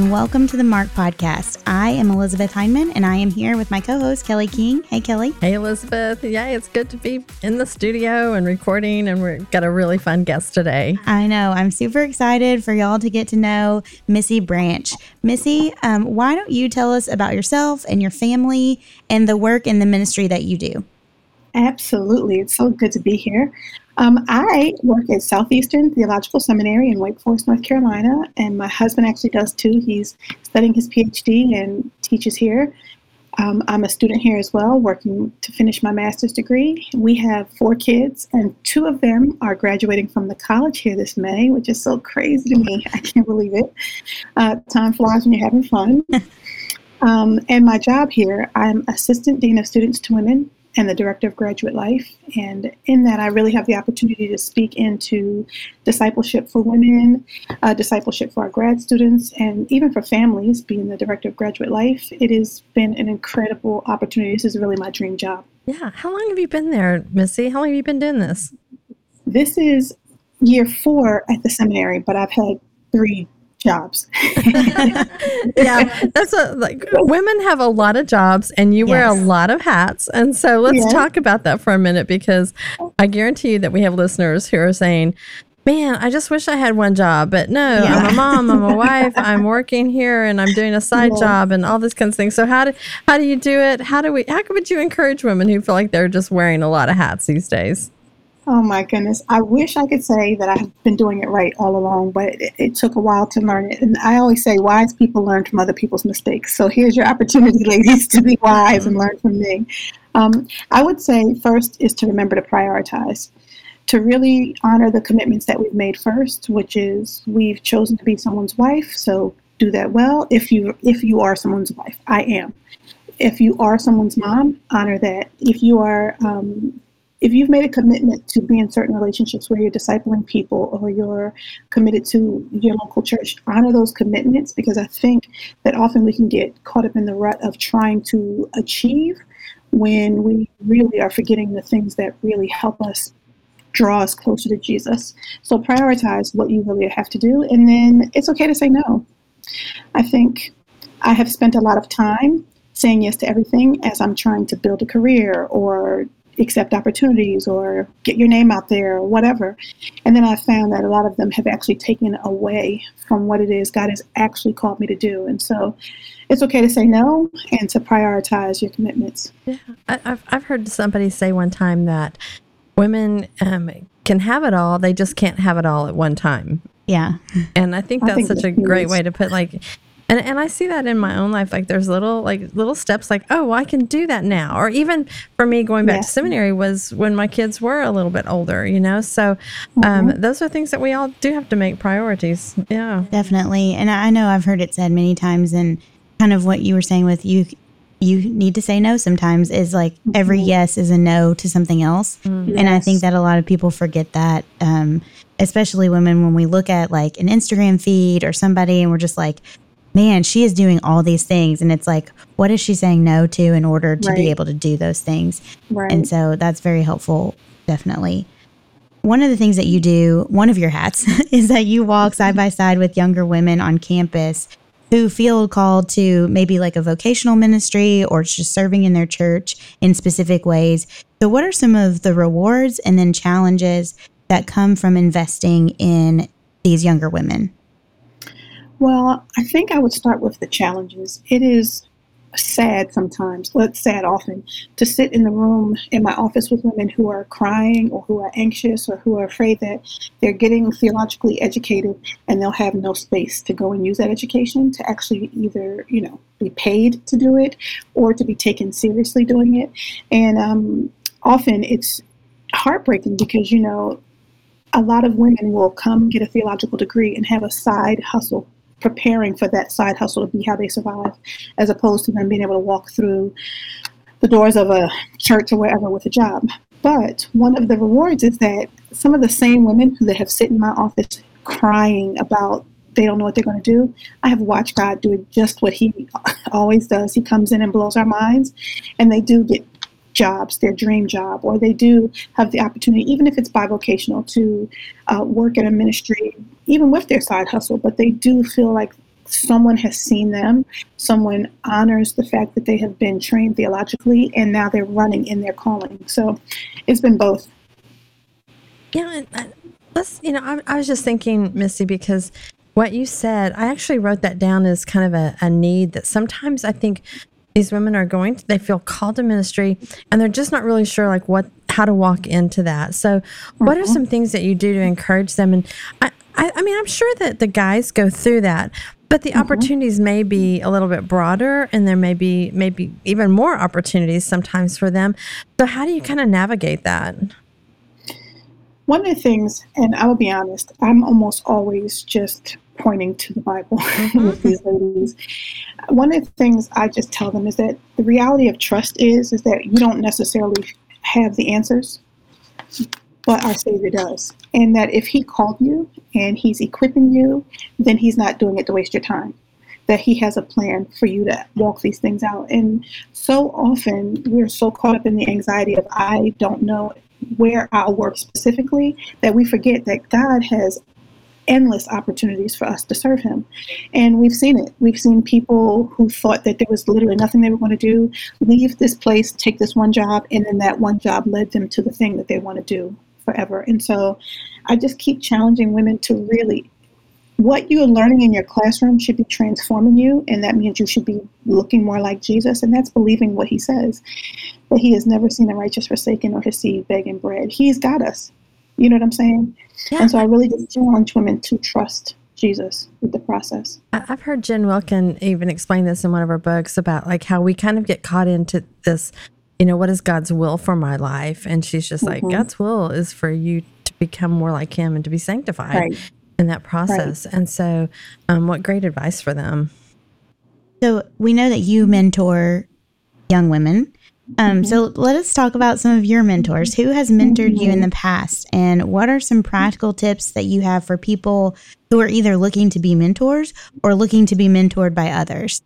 And welcome to the Marked Podcast. I am Elizabeth Hyndman, and I am here with my co host, Kelly King. Hey, Kelly. Hey, Elizabeth. Yeah, it's good to be in the studio and recording, and we've got a really fun guest today. I know. I'm super excited for y'all to get to know Missy Branch. Missy, um, why don't you tell us about yourself and your family and the work and the ministry that you do? Absolutely. It's so good to be here. Um, I work at Southeastern Theological Seminary in Wake Forest, North Carolina, and my husband actually does too. He's studying his PhD and teaches here. Um, I'm a student here as well, working to finish my master's degree. We have four kids, and two of them are graduating from the college here this May, which is so crazy to me. I can't believe it. Uh, time flies when you're having fun. um, and my job here, I'm Assistant Dean of Students to Women and the Director of Graduate Life. And in that, I really have the opportunity to speak into discipleship for women, uh, discipleship for our grad students, and even for families, being the Director of Graduate Life. It has been an incredible opportunity. This is really my dream job. Yeah. How long have you been there, Missy? How long have you been doing this? This is year four at the seminary, but I've had three jobs. yeah, that's a, like women have a lot of jobs and you yes. wear a lot of hats. And so let's yeah. talk about that for a minute because I guarantee you that we have listeners who are saying, Man, I just wish I had one job, but no, yeah. I'm a mom, I'm a wife, I'm working here and I'm doing a side yeah. job and all this kind of thing. So how do how do you do it? How do we how would you encourage women who feel like they're just wearing a lot of hats these days? Oh my goodness. I wish I could say that I've been doing it right all along, but it, it, took a while to learn it. And I always say wise people learn from other people's mistakes. So here's your opportunity, ladies, to be wise and learn from me. Um, I would say first is to remember to prioritize, to really honor the commitments that we've made first, which is we've chosen to be someone's wife. So do that well. If you if you are someone's wife, I am. If you are someone's mom, honor that. If you are um, if you've made a commitment to be in certain relationships where you're discipling people or you're committed to your local church, honor those commitments because I think that often we can get caught up in the rut of trying to achieve when we really are forgetting the things that really help us draw us closer to Jesus. So prioritize what you really have to do, and then it's okay to say no. I think I have spent a lot of time saying yes to everything as I'm trying to build a career or accept opportunities or get your name out there or whatever. And then I found that a lot of them have actually taken away from what it is God has actually called me to do. And so it's okay to say no and to prioritize your commitments. Yeah. I, have I've heard somebody say one time that women um, can have it all, they just can't have it all at one time. Yeah. And I think that's I think such a great way to put like and and I see that in my own life. Like there's little like little steps like, oh, I can do that now. Or even for me going back to seminary was when my kids were a little bit older, you know. So um, mm-hmm. those are things that we all do have to make priorities. Yeah. Definitely. And I know I've heard it said many times and kind of what you were saying with you you need to say no sometimes is like every mm-hmm. yes is a no to something else. Mm-hmm. And I think that a lot of people forget that. Um, especially women when we look at like an Instagram feed or somebody and we're just like, man, she is doing all these things. And it's like, what is she saying no to in order to right. be able to do those things? Right. And so that's very helpful, definitely. One of the things that you do, one of your hats, is that you walk side by side with younger women on campus who feel called to maybe like a vocational ministry or just serving in their church in specific ways. So, what are some of the rewards and then challenges that come from investing in these younger women? Well, I think I would start with the challenges. It is sad sometimes, well, it's sad often, to sit in the room in my office with women who are crying or who are anxious or who are afraid that they're getting theologically educated and they'll have no space to go and use that education to actually either, you know, be paid to do it or to be taken seriously doing it. And um, often it's heartbreaking because, you know, a lot of women will come get a theological degree and have a side hustle preparing for that side hustle to be how they survive, as opposed to them being able to walk through the doors of a church or wherever with a job. But one of the rewards is that some of the same women that have sit in my office crying about they don't know what they're going to do. I have watched God do just what He always does. He comes in and blows our minds, and they do get jobs, their dream job, or they do have the opportunity, even if it's bivocational, to uh, work in a ministry, even with their side hustle. But they do feel like someone has seen them, someone honors the fact that they have been trained theologically, and now they're running in their calling. So it's been both. Yeah, and, let's, you know, I, I was just thinking, Missy, because what you said, I actually wrote that down as kind of a, a need that sometimes I think these women are going to, they feel called to ministry and they're just not really sure like what how to walk into that so what are mm-hmm. some things that you do to encourage them and i i, I mean i'm sure that the guys go through that but the mm-hmm. opportunities may be a little bit broader and there may be maybe even more opportunities sometimes for them so how do you kind of navigate that one of the things and i will be honest i'm almost always just pointing to the Bible mm-hmm. with these ladies. One of the things I just tell them is that the reality of trust is is that you don't necessarily have the answers, but our Savior does, and that if He called you and He's equipping you, then He's not doing it to waste your time. That He has a plan for you to walk these things out, and so often we're so caught up in the anxiety of I don't know where I'll work specifically that we forget that God has endless opportunities for us to serve him. And we've seen it. We've seen people who thought that there was literally nothing they were going to do leave this place, take this one job, and then that one job led them to the thing that they want to do forever. And so I just keep challenging women to really what you are learning in your classroom should be transforming you, and that means you should be looking more like Jesus, and that's believing what he says that he has never seen the righteous forsaken or his seed begging bread. He's got us. You know what I'm saying? Yeah. And so I really just challenge women to trust Jesus with the process. I've heard Jen Wilkin even explain this in one of her books about like how we kind of get caught into this, you know, what is God's will for my life? And she's just mm-hmm. like, God's will is for you to become more like Him and to be sanctified right. In that process. Right. And so, um, what great advice for them. So we know that you mentor young women. Um, mm-hmm. So let us talk about some of your mentors. Who has mentored mm-hmm. you in the past, and what are some practical tips that you have for people who are either looking to be mentors or looking to be mentored by others?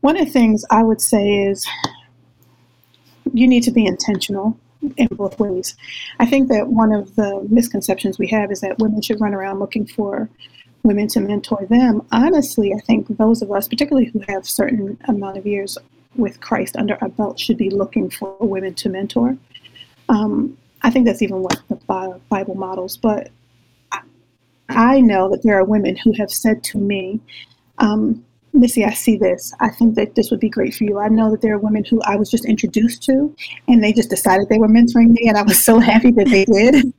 One of the things I would say is you need to be intentional in both ways. I think that one of the misconceptions we have is that women should run around looking for women to mentor them. Honestly, I think those of us, particularly who have certain amount of years with Christ under our belt should be looking for women to mentor. Um, I think that's even what the Bible models. But I know that there are women who have said to me, um, Missy, I see this. I think that this would be great for you. I know that there are women who I was just introduced to, and they just decided they were mentoring me, and I was so happy that they did.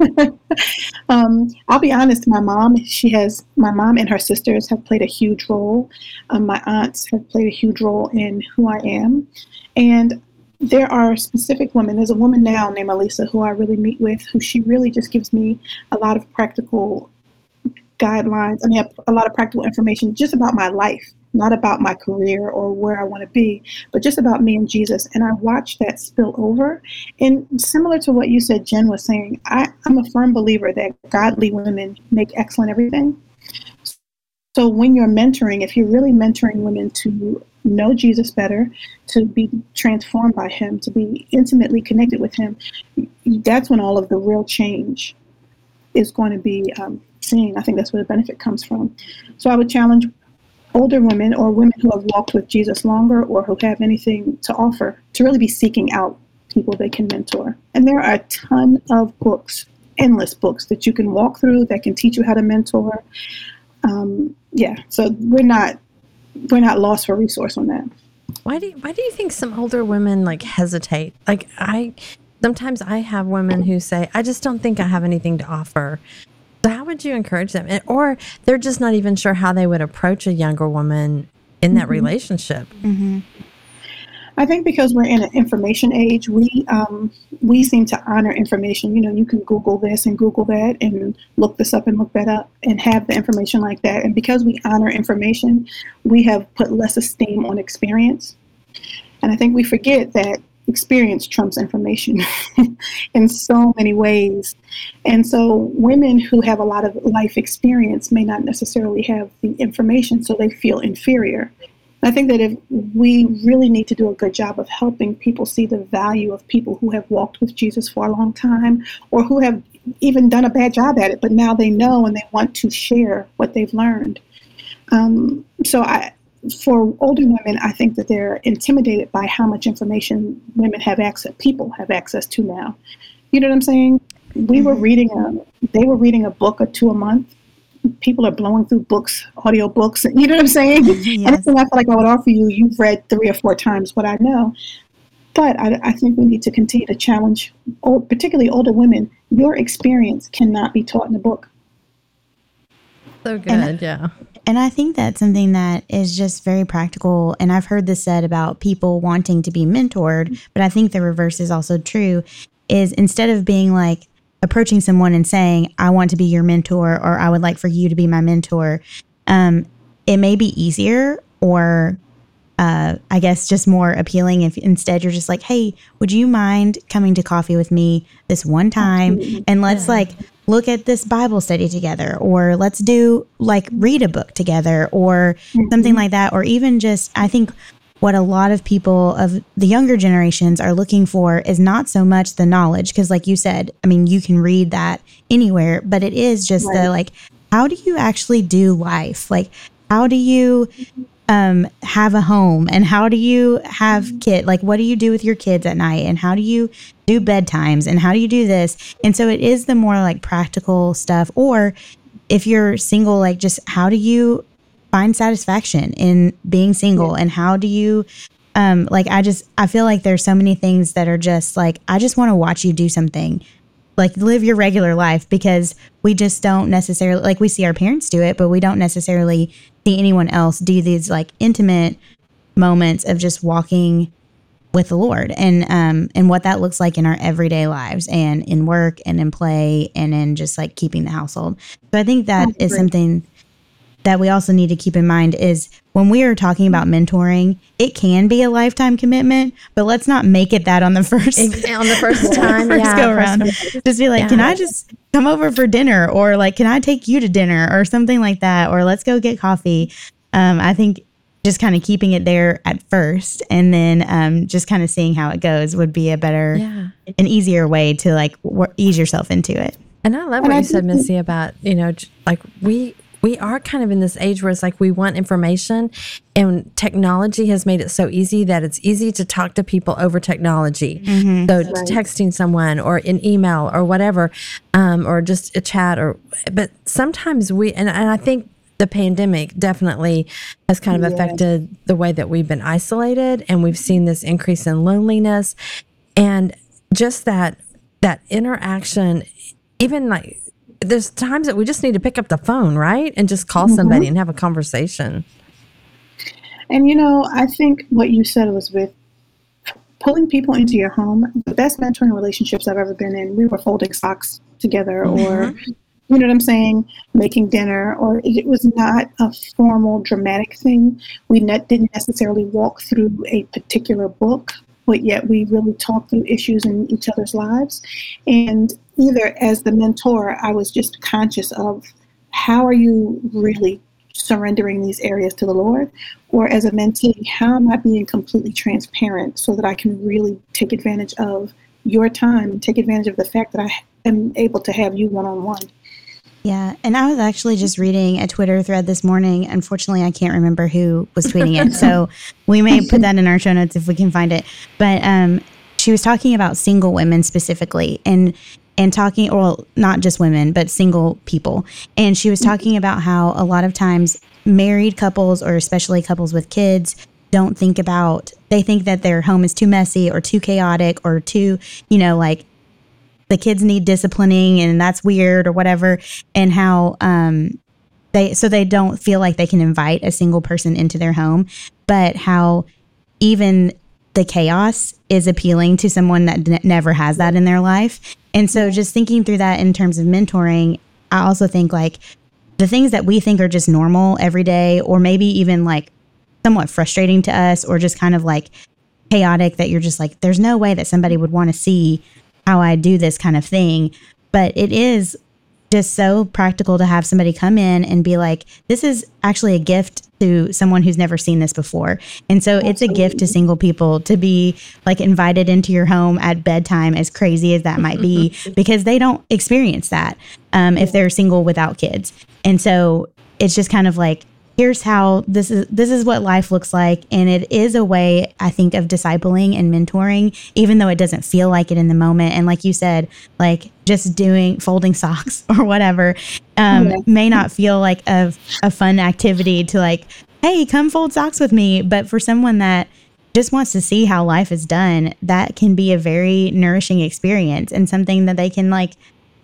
um, I'll be honest. My mom, she has my mom and her sisters have played a huge role. Um, my aunts have played a huge role in who I am, and there are specific women. There's a woman now named Elisa who I really meet with, who she really just gives me a lot of practical guidelines. I mean, a lot of practical information just about my life not about my career or where I want to be, but just about me and Jesus. And I watched that spill over. And similar to what you said, Jen was saying, I, I'm a firm believer that godly women make excellent everything. So when you're mentoring, if you're really mentoring women to know Jesus better, to be transformed by Him, to be intimately connected with Him, that's when all of the real change is going to be um, seen. I think that's where the benefit comes from. So I would challenge older women or women who have walked with Jesus longer or who have anything to offer to really be seeking out people they can mentor. And there are a ton of books, endless books that you can walk through that can teach you how to mentor. Um, yeah, so we're not we're not lost for resource on that. Why do you, why do you think some older women like hesitate? Like I sometimes I have women who say, "I just don't think I have anything to offer." How would you encourage them? Or they're just not even sure how they would approach a younger woman in that mm-hmm. relationship. Mm-hmm. I think because we're in an information age, we um, we seem to honor information. You know, you can Google this and Google that, and look this up and look that up, and have the information like that. And because we honor information, we have put less esteem on experience. And I think we forget that experience trumps information in so many ways. And so women who have a lot of life experience may not necessarily have the information, so they feel inferior. I think that if we really need to do a good job of helping people see the value of people who have walked with Jesus for a long time or who have even done a bad job at it, but now they know and they want to share what they've learned. Um, so I, for older women, I think that they're intimidated by how much information women have access, people have access to now. You know what I'm saying? We were mm-hmm. reading a, they were reading a book or two a month people are blowing through books, audio books. You know what I'm saying? yes. Anything I feel like I would offer you, you've read three or four times what I know. But I, I think we need to continue to challenge, old, particularly older women. Your experience cannot be taught in a book. So good, and, yeah. And I think that's something that is just very practical. And I've heard this said about people wanting to be mentored, but I think the reverse is also true. Is instead of being like, approaching someone and saying, I want to be your mentor or I would like for you to be my mentor, um, it may be easier or uh, I guess just more appealing if instead you're just like, hey, would you mind coming to coffee with me this one time and let's yeah. like look at this Bible study together or let's do like read a book together or mm-hmm. something like that or even just I think what a lot of people of the younger generations are looking for is not so much the knowledge because like you said i mean you can read that anywhere but it is just right. the like how do you actually do life like how do you um, have a home? And how do you have kid like what do you do with your kids at night? And how do you do bedtimes? And how do you do this? And so it is the more like practical stuff. Or if you're single like just how do you find satisfaction in being single? And how do you um like I just I feel like there's so many things that are just like I just want to watch you do something like live your regular life because we just don't necessarily like we see our parents do it but we don't necessarily see anyone else do these like intimate moments of just walking with the Lord and um and what that looks like in our everyday lives and in work and in play and in just like keeping the household. So I think that That's is great. something that we also need to keep in mind is when we are talking about mentoring, it can be a lifetime commitment, but let's not make it that on the first on the first time, first yeah, go around. First, just be like, yeah. can I just come over for dinner, or like, can I take you to dinner, or something like that, or let's go get coffee. Um, I think just kind of keeping it there at first, and then um, just kind of seeing how it goes would be a better, yeah. an easier way to like ease yourself into it. And I love what you said, Missy, about you know, like we we are kind of in this age where it's like we want information and technology has made it so easy that it's easy to talk to people over technology. Mm-hmm. So right. texting someone or an email or whatever, um, or just a chat or, but sometimes we, and, and I think the pandemic definitely has kind of yeah. affected the way that we've been isolated and we've seen this increase in loneliness and just that, that interaction, even like there's times that we just need to pick up the phone, right? And just call mm-hmm. somebody and have a conversation. And you know, I think what you said was with pulling people into your home, the best mentoring relationships I've ever been in, we were folding socks together mm-hmm. or you know what I'm saying? Making dinner, or it was not a formal, dramatic thing. We didn't necessarily walk through a particular book, but yet we really talked through issues in each other's lives. And either as the mentor, I was just conscious of how are you really surrendering these areas to the Lord, or as a mentee, how am I being completely transparent so that I can really take advantage of your time and take advantage of the fact that I am able to have you one on one. Yeah, and I was actually just reading a Twitter thread this morning. Unfortunately, I can't remember who was tweeting it, so we may put that in our show notes if we can find it. But um, she was talking about single women specifically, and and talking, well, not just women, but single people. And she was mm-hmm. talking about how a lot of times married couples, or especially couples with kids, don't think about, they think that their home is too messy or too chaotic or too, you know, like the kids need disciplining and that's weird or whatever. And how, um, they, so they don't feel like they can invite a single person into their home, but how even the chaos is appealing to someone that n- never has that in their life. And so just thinking through that in terms of mentoring, I also think like the things that we think are just normal every day, or maybe even like somewhat frustrating to us, or just kind of like chaotic that you're just like, there's no way that somebody would want to see how I do this kind of thing. But it is just so practical to have somebody come in and be like, this is actually a gift to someone who's never seen this before. And so Absolutely. it's a gift to single people to be like invited into your home at bedtime, as crazy as that might be, because they don't experience that um, if they're single without kids. And so it's just kind of like, here's how this is this is what life looks like. And it is a way i think of discipling and mentoring even though it doesn't feel like it in the moment. And like you said like just doing folding socks or whatever um, yeah. may not feel like a, a fun activity to like hey come fold socks with me. But for someone that just wants to see how life is done that can be a very nourishing experience and something that they can like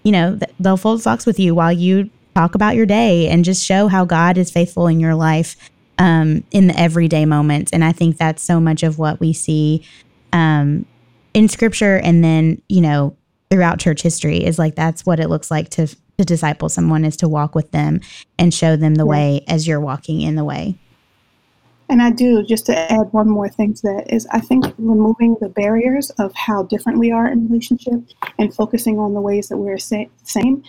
you know they'll fold socks with you while you talk about your day and just show how God is faithful in your life um, in the everyday moments. And I think that's so much of what we see um, in scripture and then, you know, throughout church history is like that's what it looks like to to disciple someone is to walk with them and show them the yeah. way as you're walking in the way. And I do, just to add one more thing to that, is I think removing the barriers of how different we are in relationship and focusing on the ways that we're sa- same.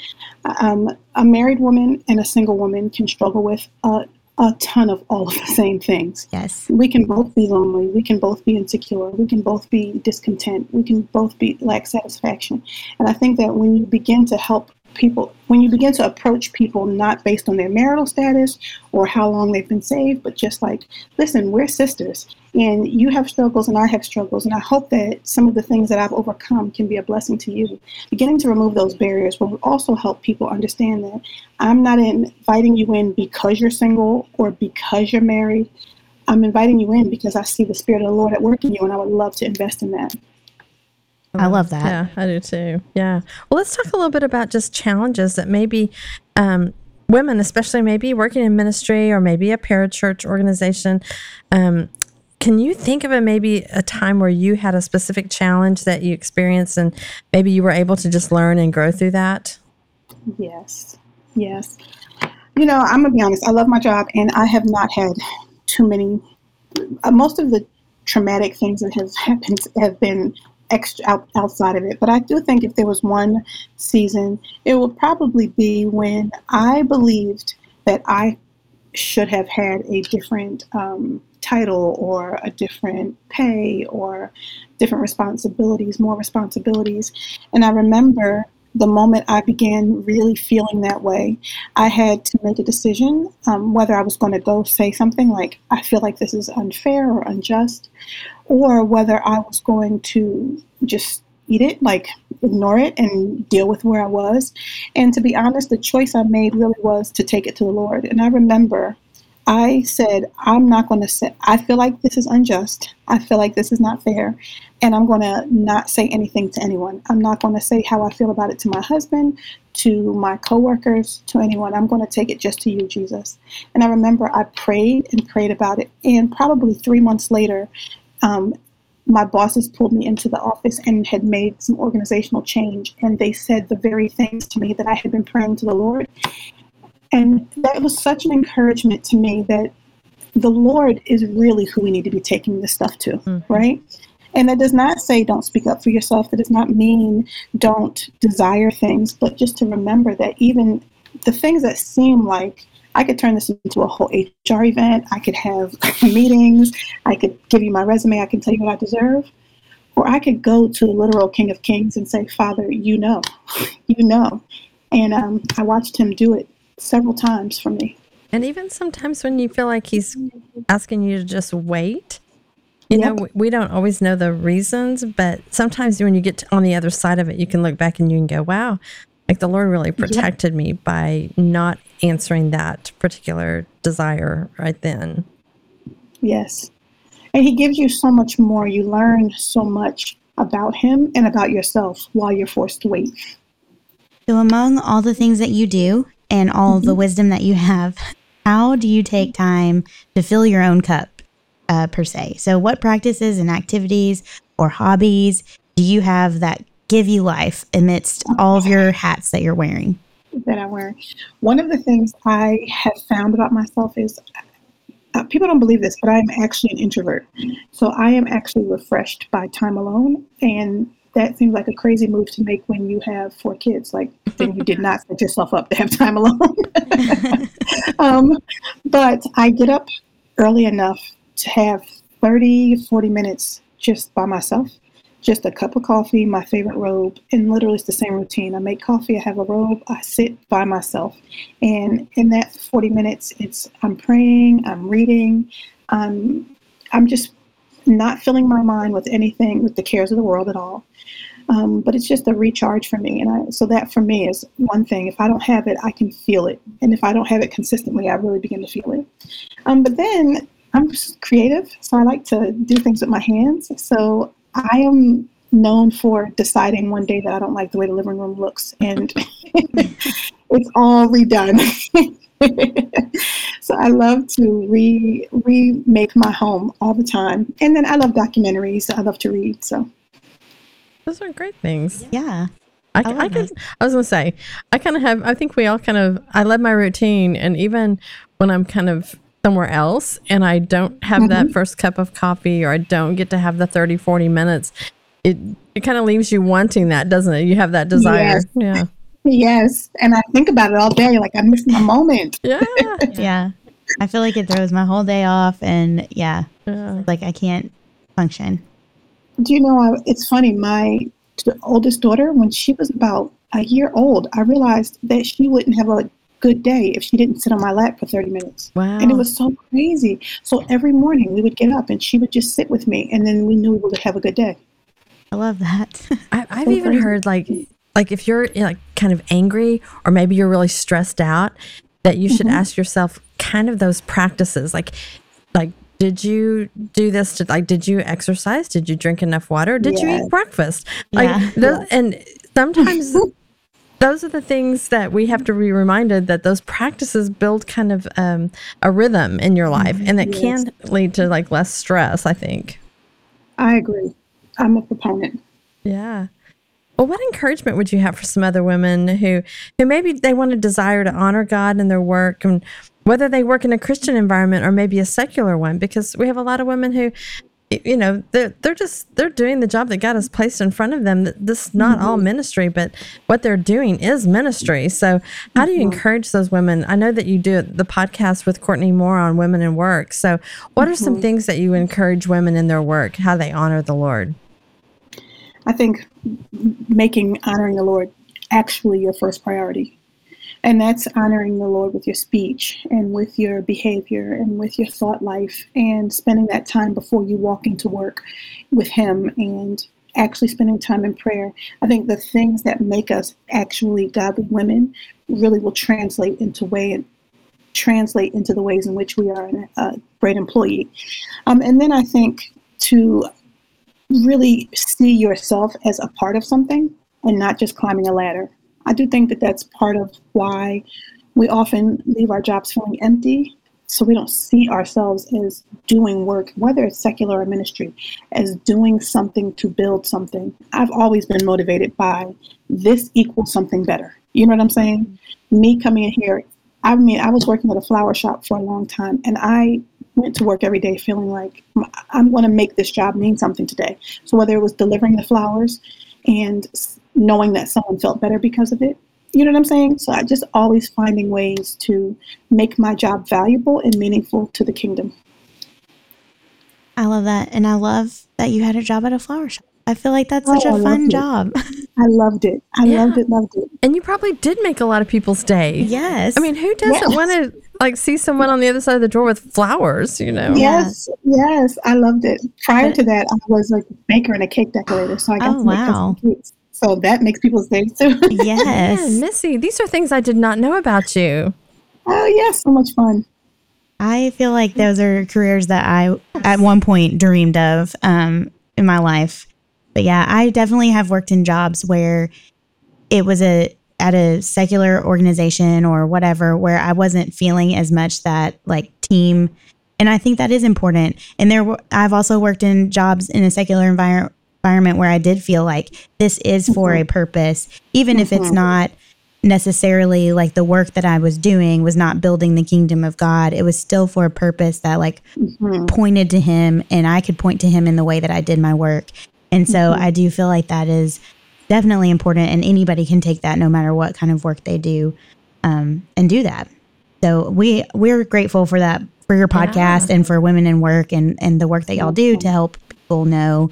Um, a married woman and a single woman can struggle with a, a ton of all of the same things. Yes. We can both be lonely. We can both be insecure. We can both be discontent. We can both be lack satisfaction. And I think that when you begin to help people when you begin to approach people not based on their marital status or how long they've been saved but just like listen we're sisters and you have struggles and i have struggles and i hope that some of the things that i've overcome can be a blessing to you. Beginning to remove those barriers will also help people understand that i'm not inviting you in because you're single or because you're married. I'm inviting you in because i see the spirit of the lord at work in you and i would love to invest in that I love that. Yeah, I do too. Yeah. Well, let's talk a little bit about just challenges that maybe um, women, especially maybe working in ministry or maybe a parachurch organization. Um, can you think of a maybe a time where you had a specific challenge that you experienced and maybe you were able to just learn and grow through that? Yes. Yes. You know, I'm gonna be honest. I love my job, and I have not had too many. Uh, most of the traumatic things that have happened have been extra out, outside of it. But I do think if there was one season, it would probably be when I believed that I should have had a different um, title or a different pay or different responsibilities, more responsibilities. And I remember the moment I began really feeling that way, I had to make a decision um, whether I was going to go say something like, I feel like this is unfair or unjust, or whether I was going to just eat it, like ignore it and deal with where I was. And to be honest, the choice I made really was to take it to the Lord. And I remember I said, I'm not going to say, I feel like this is unjust. I feel like this is not fair. And I'm going to not say anything to anyone. I'm not going to say how I feel about it to my husband, to my coworkers, to anyone. I'm going to take it just to you, Jesus. And I remember I prayed and prayed about it. And probably three months later, um, my bosses pulled me into the office and had made some organizational change. And they said the very things to me that I had been praying to the Lord. And that was such an encouragement to me that the Lord is really who we need to be taking this stuff to, mm-hmm. right? And that does not say don't speak up for yourself. That does not mean don't desire things, but just to remember that even the things that seem like I could turn this into a whole HR event, I could have meetings, I could give you my resume, I can tell you what I deserve. Or I could go to the literal King of Kings and say, Father, you know, you know. And um, I watched him do it several times for me. And even sometimes when you feel like he's asking you to just wait, you yep. know, we don't always know the reasons, but sometimes when you get on the other side of it, you can look back and you can go, wow, like the Lord really protected yep. me by not answering that particular desire right then. Yes. And He gives you so much more. You learn so much about Him and about yourself while you're forced to wait. So, among all the things that you do, and all mm-hmm. the wisdom that you have, how do you take time to fill your own cup? Uh, per se. So, what practices and activities or hobbies do you have that give you life amidst all of your hats that you're wearing? That I wear. One of the things I have found about myself is uh, people don't believe this, but I am actually an introvert. So I am actually refreshed by time alone. And that seems like a crazy move to make when you have four kids. Like, then you did not set yourself up to have time alone. um, but I get up early enough to have 30, 40 minutes just by myself just a cup of coffee, my favorite robe, and literally it's the same routine. I make coffee, I have a robe, I sit by myself. And in that 40 minutes, it's I'm praying, I'm reading, I'm I'm just not filling my mind with anything with the cares of the world at all. Um, but it's just a recharge for me. And I, so that for me is one thing. If I don't have it, I can feel it. And if I don't have it consistently, I really begin to feel it. Um, but then I'm creative, so I like to do things with my hands. So I am known for deciding one day that I don't like the way the living room looks, and it's all redone. so I love to re remake my home all the time, and then I love documentaries. I love to read. So those are great things. Yeah. I, I, I, can, I was gonna say, I kind of have. I think we all kind of. I love my routine, and even when I'm kind of somewhere else and I don't have mm-hmm. that first cup of coffee or I don't get to have the 30, 40 minutes, it, it kind of leaves you wanting that, doesn't it? You have that desire. Yes. Yeah. Yes. And I think about it all day. Like I miss my moment. Yeah. yeah. I feel like it throws my whole day off and yeah, yeah. like I can't function. Do you know, it's funny. My oldest daughter, when she was about a year old, I realized that she wouldn't have a good day if she didn't sit on my lap for 30 minutes. Wow. And it was so crazy. So every morning we would get up and she would just sit with me and then we knew we would have a good day. I love that. I, have so even crazy. heard like, like if you're like kind of angry or maybe you're really stressed out, that you should mm-hmm. ask yourself kind of those practices like, like, did you do this to like did you exercise did you drink enough water did yes. you eat breakfast like yeah. the, and sometimes those are the things that we have to be reminded that those practices build kind of um, a rhythm in your life and it yes. can lead to like less stress i think. I agree. I'm a proponent. Yeah. Well what encouragement would you have for some other women who who maybe they want a desire to honor god in their work and whether they work in a christian environment or maybe a secular one? Because we have a lot of women who you know they're they're just they're doing the job that God has placed in front of them. This is not mm-hmm. all ministry, but what they're doing is ministry. So, how do you mm-hmm. encourage those women? I know that you do the podcast with Courtney Moore on women in work. So, what mm-hmm. are some mm-hmm. things that you encourage women in their work? How they honor the Lord? I think making honoring the Lord actually your first priority. And that's honoring the Lord with your speech and with your behavior and with your thought life and spending that time before you walk into work with Him and actually spending time in prayer. I think the things that make us actually godly women really will translate into way translate into the ways in which we are a great employee. Um, and then I think to really see yourself as a part of something and not just climbing a ladder. I do think that that's part of why we often leave our jobs feeling empty. So we don't see ourselves as doing work, whether it's secular or ministry, as doing something to build something. I've always been motivated by this equals something better. You know what I'm saying? Me coming in here, I mean, I was working at a flower shop for a long time, and I went to work every day feeling like I'm going to make this job mean something today. So whether it was delivering the flowers and knowing that someone felt better because of it. You know what I'm saying? So I just always finding ways to make my job valuable and meaningful to the kingdom. I love that. And I love that you had a job at a flower shop. I feel like that's such oh, a fun job. I loved it. I yeah. loved it, loved it. And you probably did make a lot of people's day. Yes. I mean, who doesn't yes. want to like see someone on the other side of the door with flowers, you know? Yes, yes. I loved it. Prior but, to that, I was like a baker and a cake decorator. So I got oh, to make wow. custom cakes. So that makes people days too. yes. Yeah, Missy, these are things I did not know about you. Oh, yeah, so much fun. I feel like those are careers that I at one point dreamed of um, in my life. But yeah, I definitely have worked in jobs where it was a at a secular organization or whatever where I wasn't feeling as much that like team And I think that is important. And there, I've also worked in jobs in a secular environment environment where I did feel like this is for mm-hmm. a purpose, even mm-hmm. if it's mm-hmm. not necessarily like the work that I was doing was not building the kingdom of God. It was still for a purpose that like mm-hmm. pointed to him and I could point to him in the way that I did my work. And so mm-hmm. I do feel like that is definitely important and anybody can take that no matter what kind of work they do um, and do that. So we we're grateful for that for your podcast yeah. and for women in work and and the work that y'all do to help people know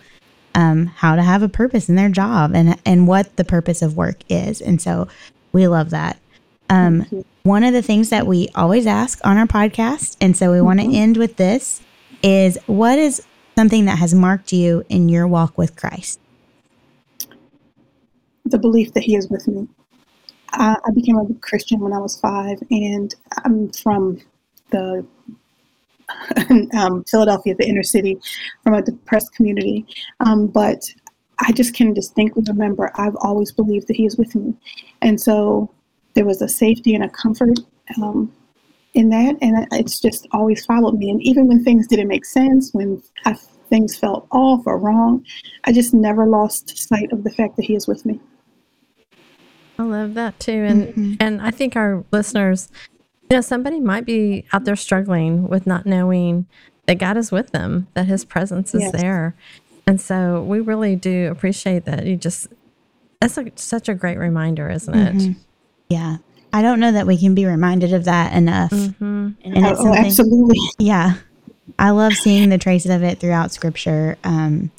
um, how to have a purpose in their job and and what the purpose of work is. And so we love that. Um, one of the things that we always ask on our podcast, and so we want to mm-hmm. end with this, is what is something that has marked you in your walk with Christ? The belief that He is with me. I, I became a Christian when I was five, and I'm from the um, Philadelphia, the inner city, from a depressed community. Um, but I just can distinctly remember I've always believed that He is with me. And so there was a safety and a comfort um, in that. And it's just always followed me. And even when things didn't make sense, when I, things felt off or wrong, I just never lost sight of the fact that He is with me. I love that too. And mm-hmm. and I think our listeners, you know, somebody might be out there struggling with not knowing that God is with them, that his presence is yes. there. And so we really do appreciate that you just that's a, such a great reminder, isn't it? Mm-hmm. Yeah. I don't know that we can be reminded of that enough. Mm-hmm. And it's oh, absolutely. Yeah. I love seeing the traces of it throughout scripture. Um,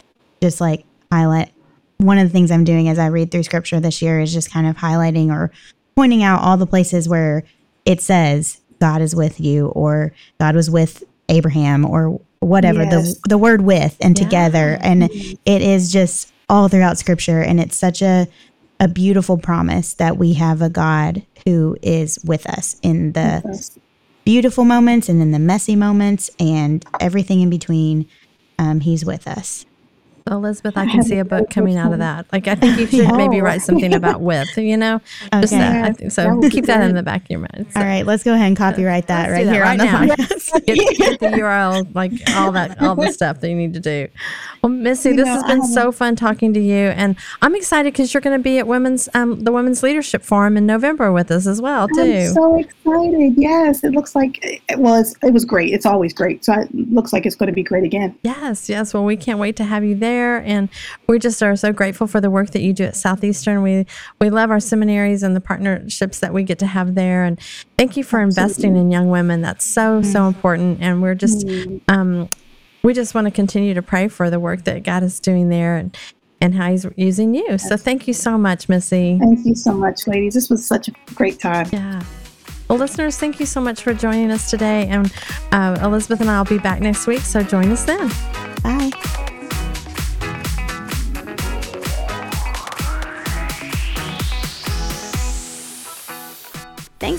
just like highlight one of the things I'm doing as I read through scripture this year is just kind of highlighting or pointing out all the places where it says God is with you or God was with Abraham or whatever yes. the the word with and yeah. together and it is just all throughout scripture and it's such a a beautiful promise that we have a God who is with us in the beautiful moments and in the messy moments and everything in between um, he's with us Elizabeth, I can see a book coming out of that. Like, I think you should maybe write something about with, you know? Okay. Just that. I think so. Keep that in the back of your mind. So, all right, let's go ahead and copyright that right that here right on the now. podcast. Get, get, the URL, like all that, all the stuff that you need to do. Well, Missy, you this know, has been so fun talking to you, and I'm excited because you're going to be at women's, um, the Women's Leadership Forum in November with us as well, too. I'm so excited. Yes, it looks like it was. It was great. It's always great. So it looks like it's going to be great again. Yes, yes. Well, we can't wait to have you there there. And we just are so grateful for the work that you do at Southeastern. We we love our seminaries and the partnerships that we get to have there. And thank you for Absolutely. investing in young women. That's so so mm-hmm. important. And we're just mm-hmm. um, we just want to continue to pray for the work that God is doing there and and how he's using you. So thank you so much, Missy. Thank you so much, ladies. This was such a great time. Yeah. Well, listeners, thank you so much for joining us today. And uh, Elizabeth and I will be back next week. So join us then.